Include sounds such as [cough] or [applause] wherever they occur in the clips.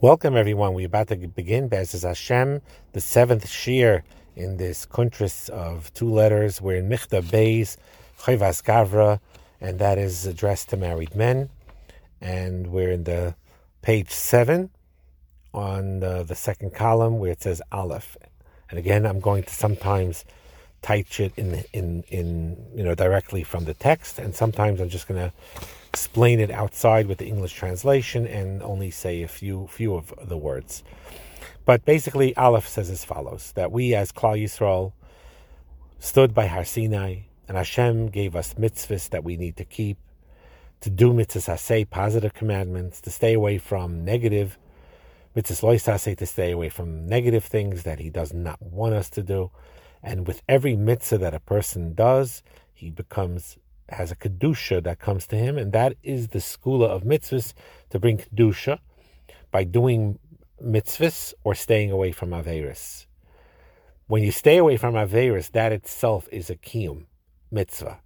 Welcome, everyone. We're about to begin Bezes Hashem, the seventh Shir in this kuntris of two letters. We're in Michta Beis, Chayvas Gavra, and that is addressed to married men. And we're in the page seven on the, the second column where it says Aleph. And again, I'm going to sometimes type it in in in you know directly from the text, and sometimes I'm just going to explain it outside with the English translation and only say a few few of the words. But basically, Aleph says as follows: that we as Klal Yisrael stood by Har Sinai, and Hashem gave us mitzvahs that we need to keep, to do mitzvahs say positive commandments, to stay away from negative mitzvahs loisase, to stay away from negative things that He does not want us to do. And with every mitzvah that a person does, he becomes has a kedusha that comes to him, and that is the skula of mitzvahs to bring kedusha by doing mitzvahs or staying away from averis. When you stay away from averis, that itself is a kiyum mitzvah,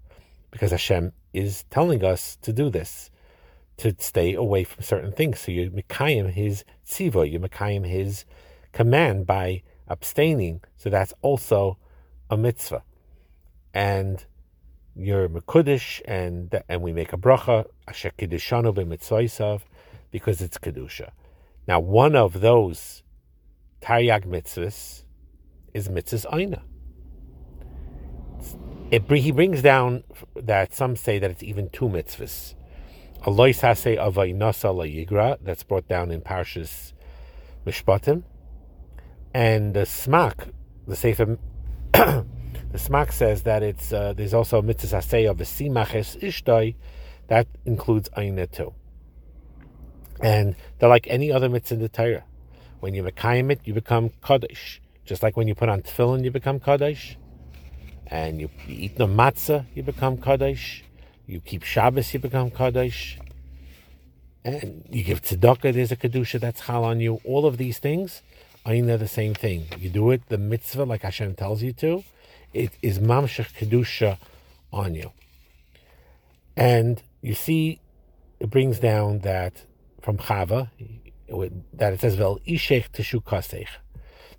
because Hashem is telling us to do this, to stay away from certain things. So you mekayim his tziva, you mekayim his command by abstaining. So that's also a mitzvah, and you're Mekudish, and and we make a bracha, Asher Kiddushanu b'mitzvaysav, because it's Kedusha. Now, one of those Taryag mitzvahs is mitzvahs Aina. It, he brings down that some say that it's even two mitzvahs. Alois Hase Avainasa La Yigra, that's brought down in Parshas Mishpatim. And the Smak, the Sefer [coughs] the Smak says that it's uh, there's also mitzvah of a simaches ishtoi that includes aina too. And they're like any other mitzvah in the Torah. When you mekayim it, you become kaddish. Just like when you put on tefillin, you become kaddish. And you, you eat the matzah, you become kaddish. You keep Shabbos, you become kaddish. And you give tzedakah, there's a kedusha that's hal on you. All of these things, aina the same thing. You do it the mitzvah like Hashem tells you to it is mamshech kedusha on you. And you see, it brings down that from Chava that it says vel ishech teshu kasech,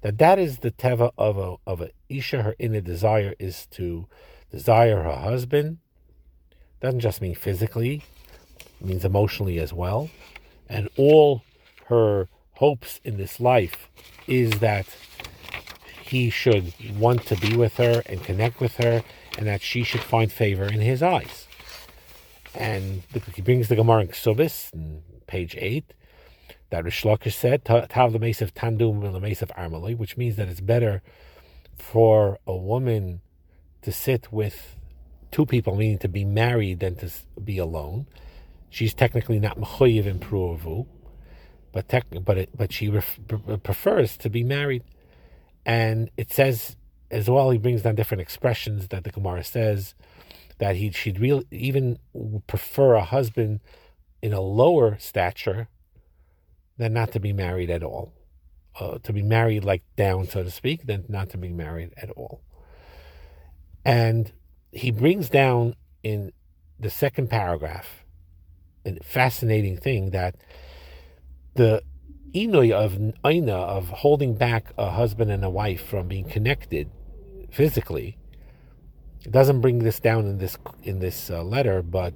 that that is the teva of a of a isha. Her inner desire is to desire her husband. Doesn't just mean physically, means emotionally as well, and all her hopes in this life is that he should want to be with her and connect with her, and that she should find favor in his eyes. And he brings the Gemara in Ksubis, page 8, that Rish Lakish said, Tav the mace of Tandum and the mace of Armali, which means that it's better for a woman to sit with two people, meaning to be married than to be alone. She's technically not mechuyev in pruavu, but tech, but it, but she ref, prefers to be married. And it says as well, he brings down different expressions that the Gemara says that he she'd really even prefer a husband in a lower stature than not to be married at all. Uh, to be married like down, so to speak, than not to be married at all. And he brings down in the second paragraph a fascinating thing that the inoy of aina of holding back a husband and a wife from being connected physically. It doesn't bring this down in this in this uh, letter, but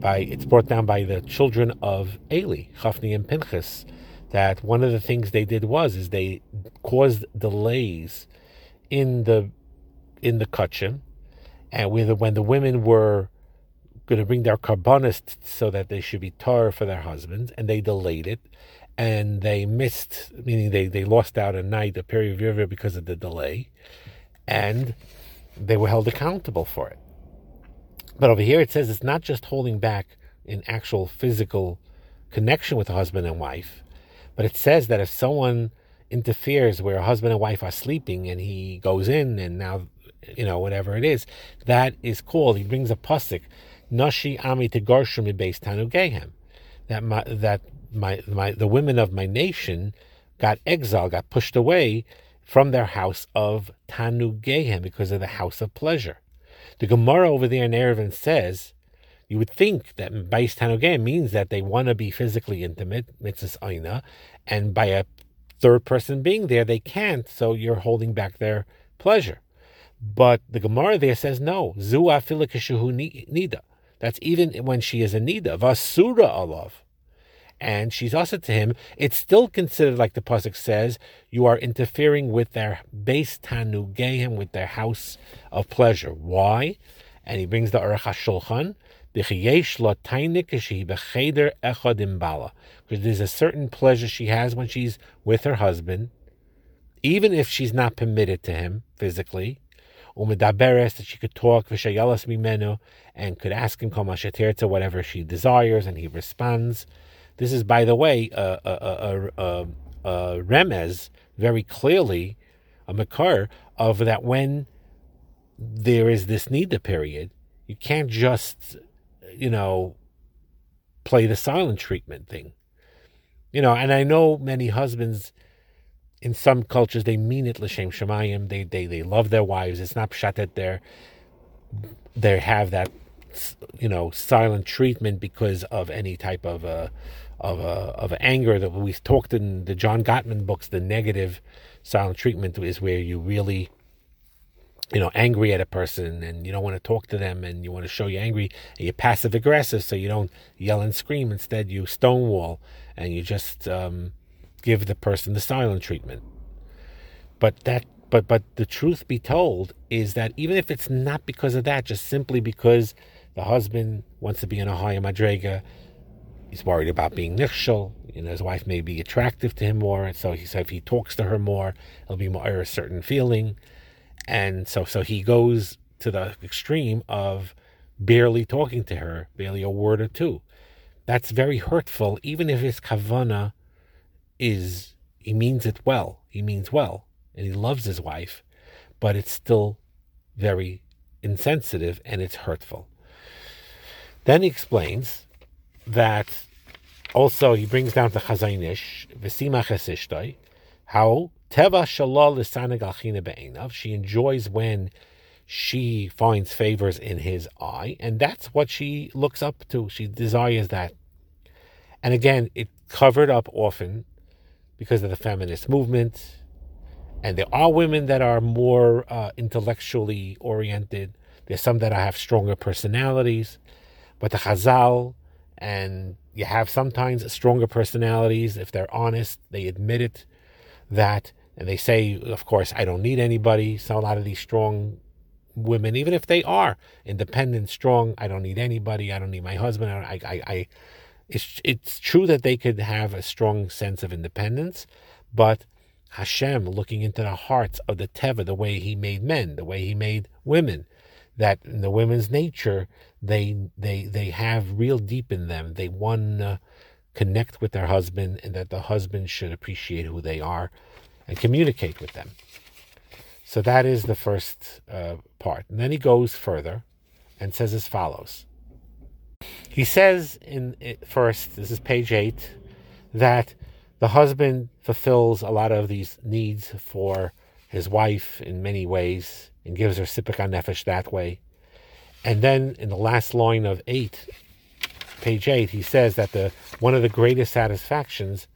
by it's brought down by the children of Eli, Chafni and Pinchas, that one of the things they did was is they caused delays in the in the kachim, and with when the women were going to bring their carbonist so that they should be tar for their husbands, and they delayed it, and they missed, meaning they, they lost out a night, a period of year because of the delay, and they were held accountable for it. But over here it says it's not just holding back in actual physical connection with a husband and wife, but it says that if someone interferes where a husband and wife are sleeping and he goes in and now, you know, whatever it is, that is called, he brings a pasuk, Nashi Ami Tegarshum based Gehem. That, that my, my the women of my nation got exiled, got pushed away from their house of Tanu Gehem because of the house of pleasure. The Gemara over there in Erevin says You would think that Bais Tanugim means that they want to be physically intimate, mitzvah aina, and by a third person being there, they can't, so you're holding back their pleasure. But the Gemara there says no. Zu nida. That's even when she is in need of a nida. Vasura alav. And she's also to him. It's still considered like the pasuk says, you are interfering with their base tanugehem, with their house of pleasure. Why? And he brings the Aruch HaShulchan. Because there's a certain pleasure she has when she's with her husband, even if she's not permitted to him physically, umedaberes that she could talk v'shayalas mimenu and could ask him to whatever she desires, and he responds. This is, by the way, a, a, a, a remez very clearly a makar of that when there is this nida period, you can't just, you know, play the silent treatment thing. You know, and I know many husbands in some cultures they mean it l'shem shemayim. They they they love their wives. It's not pshat that they're they have that you know silent treatment because of any type of a of a of anger that we talked in the John Gottman books. The negative silent treatment is where you really you know angry at a person and you don't want to talk to them and you want to show you angry and you're passive aggressive so you don't yell and scream instead you stonewall and you just um, give the person the silent treatment. But that but but the truth be told is that even if it's not because of that, just simply because the husband wants to be in a higher madrega, he's worried about being nichshel. You know, his wife may be attractive to him more, and so he said if he talks to her more, it'll be more a certain feeling, and so so he goes to the extreme of barely talking to her, barely a word or two. That's very hurtful, even if his kavana is he means it well. He means well, and he loves his wife, but it's still very insensitive and it's hurtful. Then he explains that also he brings down to Chazon Ish, Vesima Chesishtoi, how Teva Shalal Lisanag Alchina Be'enav, she enjoys when she finds favors in his eye, and that's what she looks up to. She desires that. And again, it covered up often because of the feminist movement. And there are women that are more uh, intellectually oriented. There's some that have stronger personalities. But the Chazal, and you have sometimes stronger personalities. If they're honest, they admit it that, and they say, of course, I don't need anybody. So a lot of these strong women, even if they are independent, strong, I don't need anybody. I don't need my husband. I, I, I, it's it's true that they could have a strong sense of independence, but Hashem looking into the hearts of the Teva, the way He made men, the way He made women, that in the women's nature they they they have real deep in them. They want to connect with their husband, and that the husband should appreciate who they are and communicate with them. So that is the first uh, part, and then he goes further and says as follows. He says in first, this is page eight, that the husband fulfills a lot of these needs for his wife in many ways and gives her sipik nefesh that way. And then in the last line of eight, page eight, he says that the one of the greatest satisfactions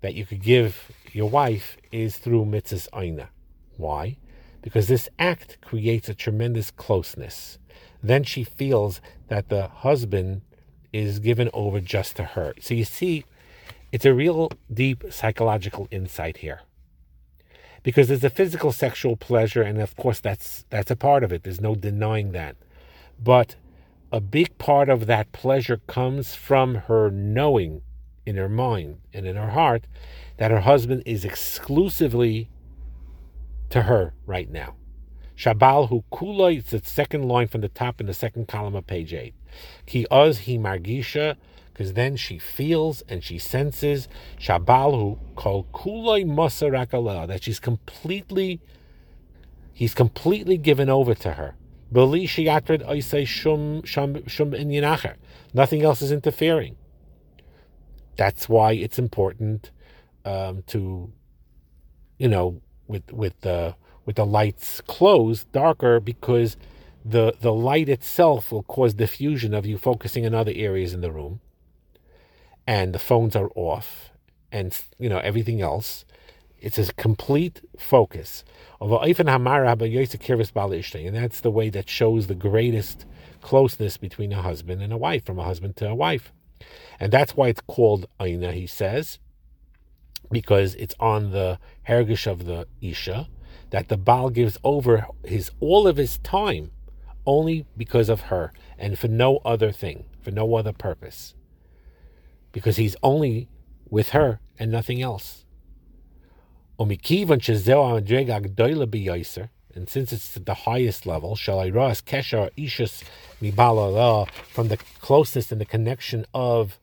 that you could give your wife is through mitzvahs aina. Why? Because this act creates a tremendous closeness. Then she feels that the husband is given over just to her. So you see, it's a real deep psychological insight here. Because there's a physical sexual pleasure, and of course that's that's a part of it. There's no denying that. But a big part of that pleasure comes from her knowing in her mind and in her heart that her husband is exclusively to her right now. Shabal hu kula, it's the second line from the top in the second column of page 8. Ki oz hi margisha, because then she feels and she senses Shabal hu kol kuloi mosarakala, that she's completely, he's completely given over to her. Nothing else is interfering. That's why it's important um, to, you know, with with the with the lights closed, darker, because the the light itself will cause diffusion of you focusing in other areas in the room, and the phones are off, and you know everything else. It's a complete focus. And that's the way that shows the greatest closeness between a husband and a wife, from a husband to a wife. And that's why it's called Aina, he says, because it's on the hergish of the Isha, that the Baal gives over his all of his time only because of her and for no other thing, for no other purpose. Because he's only with her and nothing else. And since it's the highest level, shall I ras kesher ishus mibala from the closeness and the connection of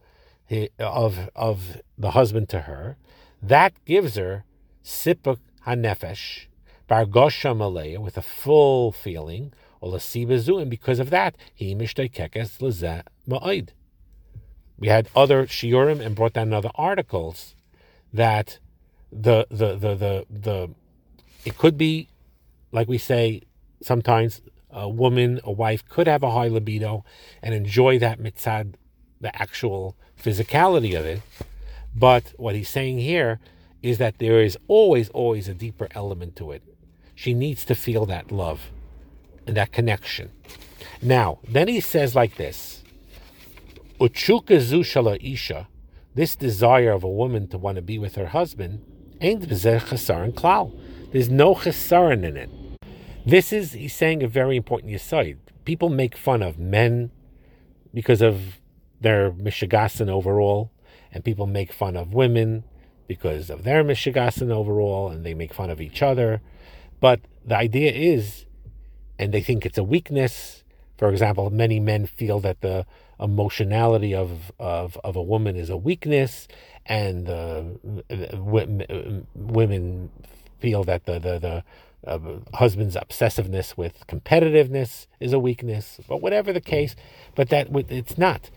of of the husband to her, that gives her sipuk hanefesh, bargosha malaya, with a full feeling, and because of that, he mishtaikekes lezeh ma'id. We had other shiurim and brought down other articles that the the the the the it could be like we say sometimes a woman, a wife could have a high libido and enjoy that mitzad, the actual physicality of it. But what he's saying here is that there is always, always a deeper element to it. She needs to feel that love and that connection. Now, then he says like this Uchuka zushala isha, this desire of a woman to want to be with her husband, ain't chesaron klal. There's no chesaron in it. This is, he's saying, a very important aside. People make fun of men because of their mishigasan overall, and people make fun of women because of their mishigasan overall, and they make fun of each other. But the idea is, and they think it's a weakness. For example, many men feel that the emotionality of of, of a woman is a weakness, and uh, women feel that the the, the uh, husband's obsessiveness with competitiveness is a weakness. But whatever the case, but that it's not.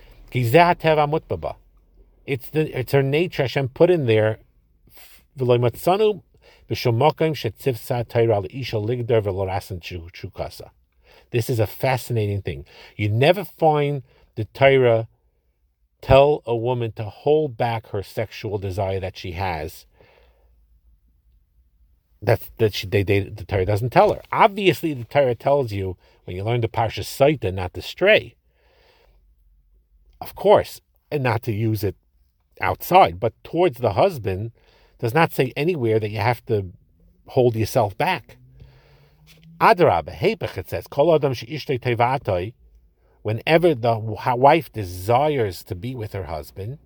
It's the it's her nature. Hashem put in there. This is a fascinating thing. You never find the Torah tell a woman to hold back her sexual desire that she has. That that she they, they the Torah doesn't tell her. Obviously, the Torah tells you when you learn the parsha Saita not to stray of course, and not to use it outside, but towards the husband does not say anywhere that you have to hold yourself back. Adrab, Hepech, it says, Kol Adam whenever the wife desires to be with her husband,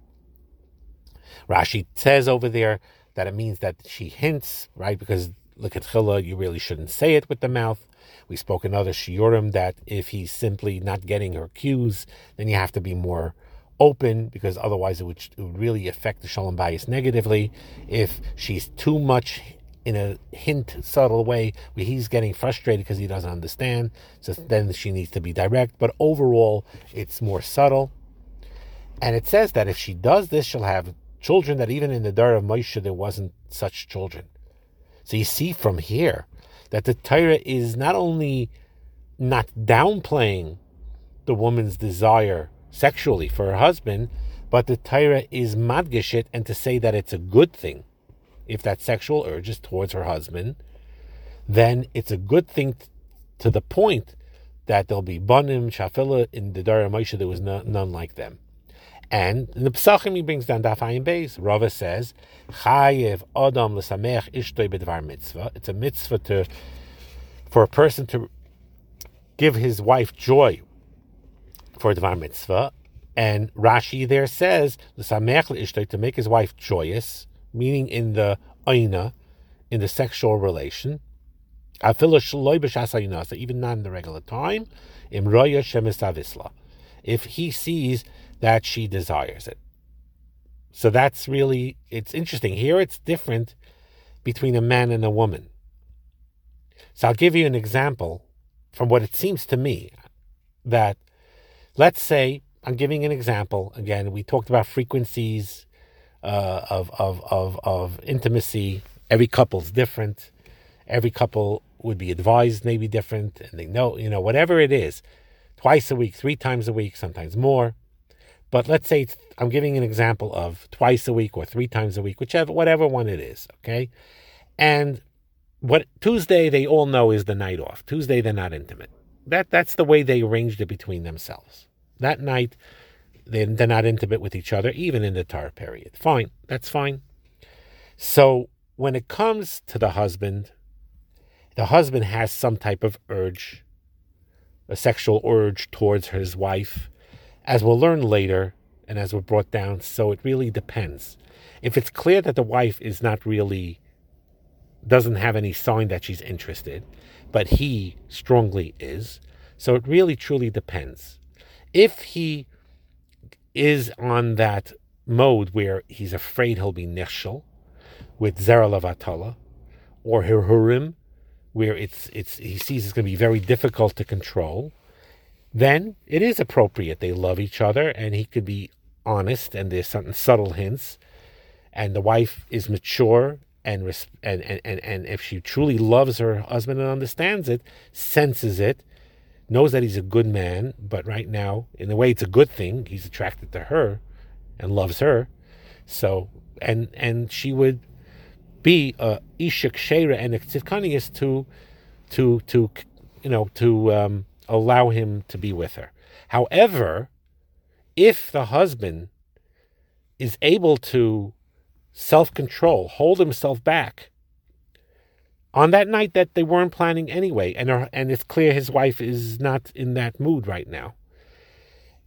Rashi says over there that it means that she hints, right? Because look at Chila, you really shouldn't say it with the mouth. We spoke in other shiurim that if he's simply not getting her cues, then you have to be more open because otherwise it would, it would really affect the shalom bayis negatively. If she's too much in a hint, subtle way, where he's getting frustrated because he doesn't understand, so then she needs to be direct. But overall, it's more subtle. And it says that if she does this, she'll have children that even in the Dar of Moshe there wasn't such children. So you see from here that the Torah is not only not downplaying the woman's desire sexually for her husband, but the Torah is madgishit and to say that it's a good thing. If that sexual urge is towards her husband, then it's a good thing t- to the point that there'll be banim shafila in the Dara Moshe. There was no, none like them. And in the Pesachim, he brings down Daf Hayin Beis. Rava says, Chayev Adam l'samech ishtoi b'dvar mitzvah. It's a mitzvah to, for a person to give his wife joy for dvar mitzvah. And Rashi there says, to make his wife joyous, meaning in the aina, in the sexual relation. Even not in the regular time. If he sees that she desires it. So that's really, it's interesting. Here it's different between a man and a woman. So I'll give you an example from what it seems to me that, let's say, I'm giving an example. Again, we talked about frequencies uh, of, of, of, of intimacy. Every couple's different. Every couple would be advised maybe different, and they know, you know, whatever it is, twice a week, three times a week, sometimes more. But let's say I'm giving an example of twice a week or three times a week, whichever, whatever one it is, okay? And what Tuesday they all know is the night off. Tuesday they're not intimate. That that's the way they arranged it between themselves. That night they, they're not intimate with each other, even in the tar period. Fine, that's fine. So when it comes to the husband, the husband has some type of urge, a sexual urge towards his wife, as we'll learn later and as we're brought down. So it really depends. If it's clear that the wife is not really, doesn't have any sign that she's interested, but he strongly is, so it really truly depends. If he is on that mode where he's afraid he'll be nishal, with Zera Lavatala or Hirhurim, where it's it's he sees it's going to be very difficult to control, then it is appropriate. They love each other, and he could be honest, and there's certain subtle hints, and the wife is mature and and and and, if she truly loves her husband and understands it, senses it, knows that he's a good man, but right now, in a way, it's a good thing. He's attracted to her and loves her, so and and she would be a ishak shera and a tzivkanias to, to, to, you know, to um, allow him to be with her. However, if the husband is able to self control, hold himself back, on that night that they weren't planning anyway, and are, and it's clear his wife is not in that mood right now,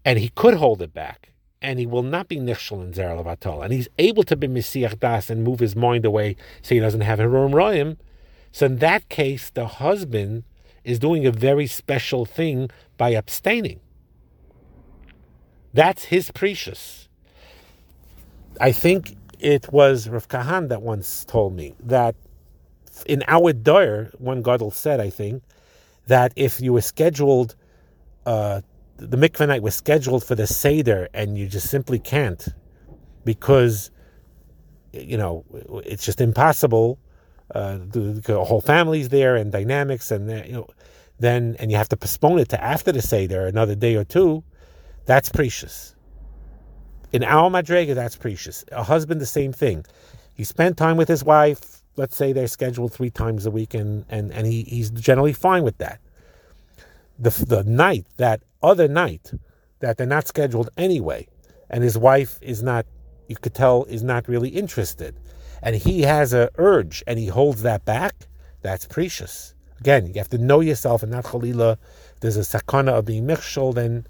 and he could hold it back, and he will not be nichshel in Zera Levatol, and he's able to be Messiah Das and move his mind away so he doesn't have Hirom Royim, so in that case, the husband is doing a very special thing by abstaining. That's his precious. I think it was Rav Kahan that once told me that in our door, one Gadol said, I think, that if you were scheduled uh, the mikveh night was scheduled for the seder, and you just simply can't because you know it's just impossible. Uh, the, the, whole family's there and dynamics, and uh, you know, then and you have to postpone it to after the seder, another day or two. That's precious. In our madrega, that's precious. A husband, the same thing. He spent time with his wife. Let's say they're scheduled three times a week, and and and he, he's generally fine with that. The the night that other night that they're not scheduled anyway, and his wife is not, you could tell, is not really interested, and he has a urge and he holds that back, that's precious. Again, you have to know yourself and not chalila. There's a sakana of being michshol, then,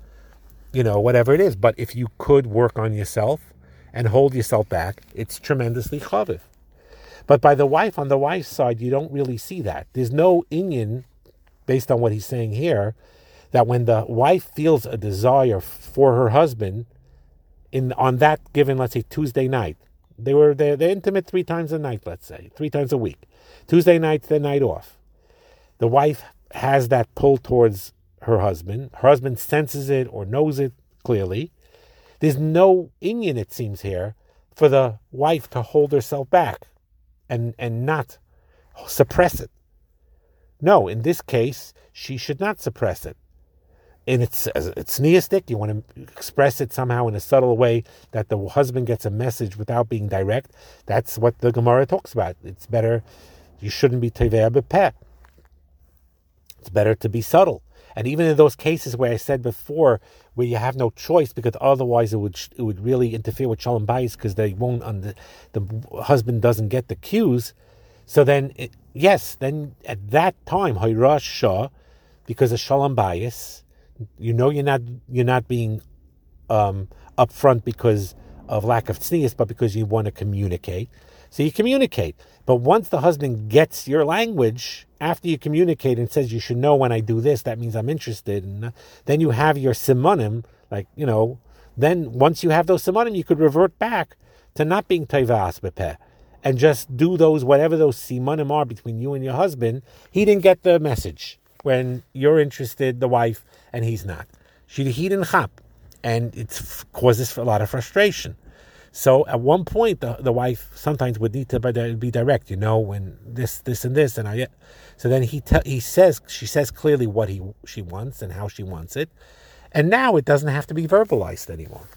you know, whatever it is. But if you could work on yourself and hold yourself back, it's tremendously chaviv. But by the wife, on the wife's side, you don't really see that. There's no Inyan, based on what he's saying here, that when the wife feels a desire for her husband in on that given let's say Tuesday night they were they're, they're intimate three times a night let's say three times a week Tuesday night's the night off the wife has that pull towards her husband her husband senses it or knows it clearly there's no Inyan it seems here for the wife to hold herself back and and not suppress it no in this case she should not suppress it and it's it's neistic. You want to express it somehow in a subtle way that the husband gets a message without being direct. That's what the Gemara talks about. It's better. You shouldn't be tevei bepeh. It's better to be subtle. And even in those cases where I said before, where you have no choice because otherwise it would it would really interfere with shalom bayis because they won't under the husband doesn't get the cues. So then, it, yes, then at that time, hayrash shah, because of shalom bayis, you know you're not you're not being um, upfront because of lack of tznius, but because you want to communicate. So you communicate. But once the husband gets your language, after you communicate and says you should know when I do this, that means I'm interested, and uh, then you have your simonim, like you know. Then once you have those simonim, you could revert back to not being tevas bepeh and just do those whatever those simonim are between you and your husband. He didn't get the message when you're interested, the wife, and he's not. She he didn't chap, and it causes a lot of frustration. So at one point, the, the wife sometimes would need to be direct, you know, when this, this, and this, and I. So then he te- he says she says clearly what he she wants and how she wants it, and now it doesn't have to be verbalized anymore.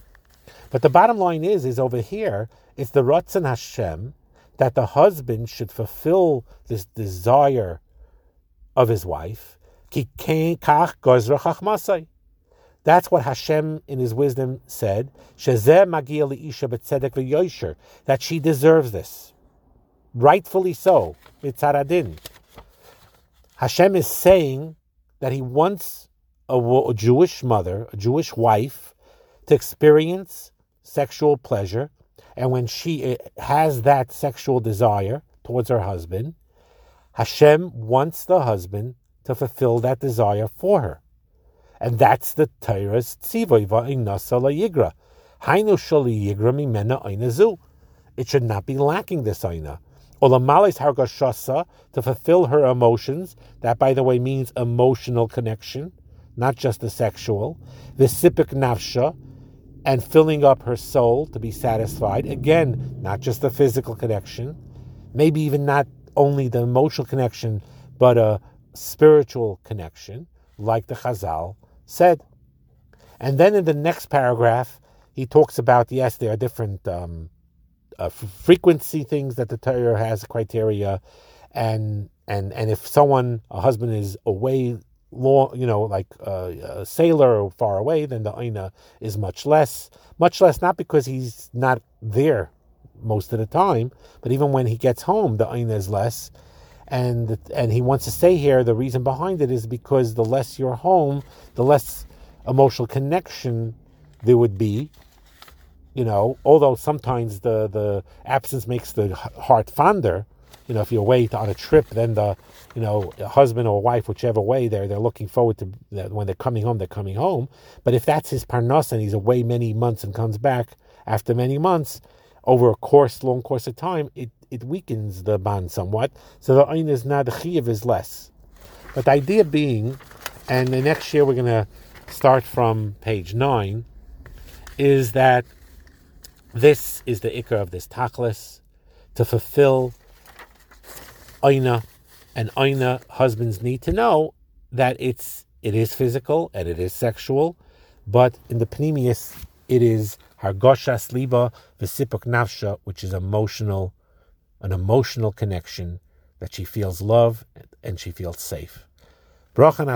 But the bottom line is, is over here, it's the Ratzon Hashem that the husband should fulfill this desire of his wife. That's what Hashem in His wisdom said. That she deserves this, rightfully so. Mitzaradin. Hashem is saying that He wants a, a Jewish mother, a Jewish wife, to experience sexual pleasure, and when she eh, has that sexual desire towards her husband, Hashem wants the husband to fulfill that desire for her. And that's the Torah's tzivoy va'inasa yigra. Hainu shali yigra mimena zu. It should not be lacking this aina. Olamalis hargashasa to fulfill her emotions. That, by the way, means emotional connection, not just the sexual. The Visipik nafsha, and filling up her soul to be satisfied. Again, not just the physical connection, maybe even not only the emotional connection, but a spiritual connection, like the Chazal said. And then in the next paragraph, he talks about yes, there are different um, uh, frequency things that the Torah has criteria, and and and if someone a husband is away long, you know, like uh, a sailor or far away, then the aina is much less. Much less, not because he's not there most of the time, but even when he gets home, the aina is less and and he wants to stay here. The reason behind it is because the less you're home, the less emotional connection there would be. You know, although sometimes the the absence makes the heart fonder. You know, if you're away on a trip, then the you know husband or wife, whichever way they're they're looking forward to when they're coming home. They're coming home. But if that's his parnas and he's away many months and comes back after many months, over a course, long course of time, it, it weakens the bond somewhat. So the ayin is not the chiv is less. But the idea being, and the next year we're going to start from page nine, is that this is the ikar of this tachlis to fulfill aina, and aina husbands need to know that it's it is physical and it is sexual, but in the panemius it is Hargoshas liba v'sipuk nafsha, which is emotional, an emotional connection that she feels love and she feels safe. Bracha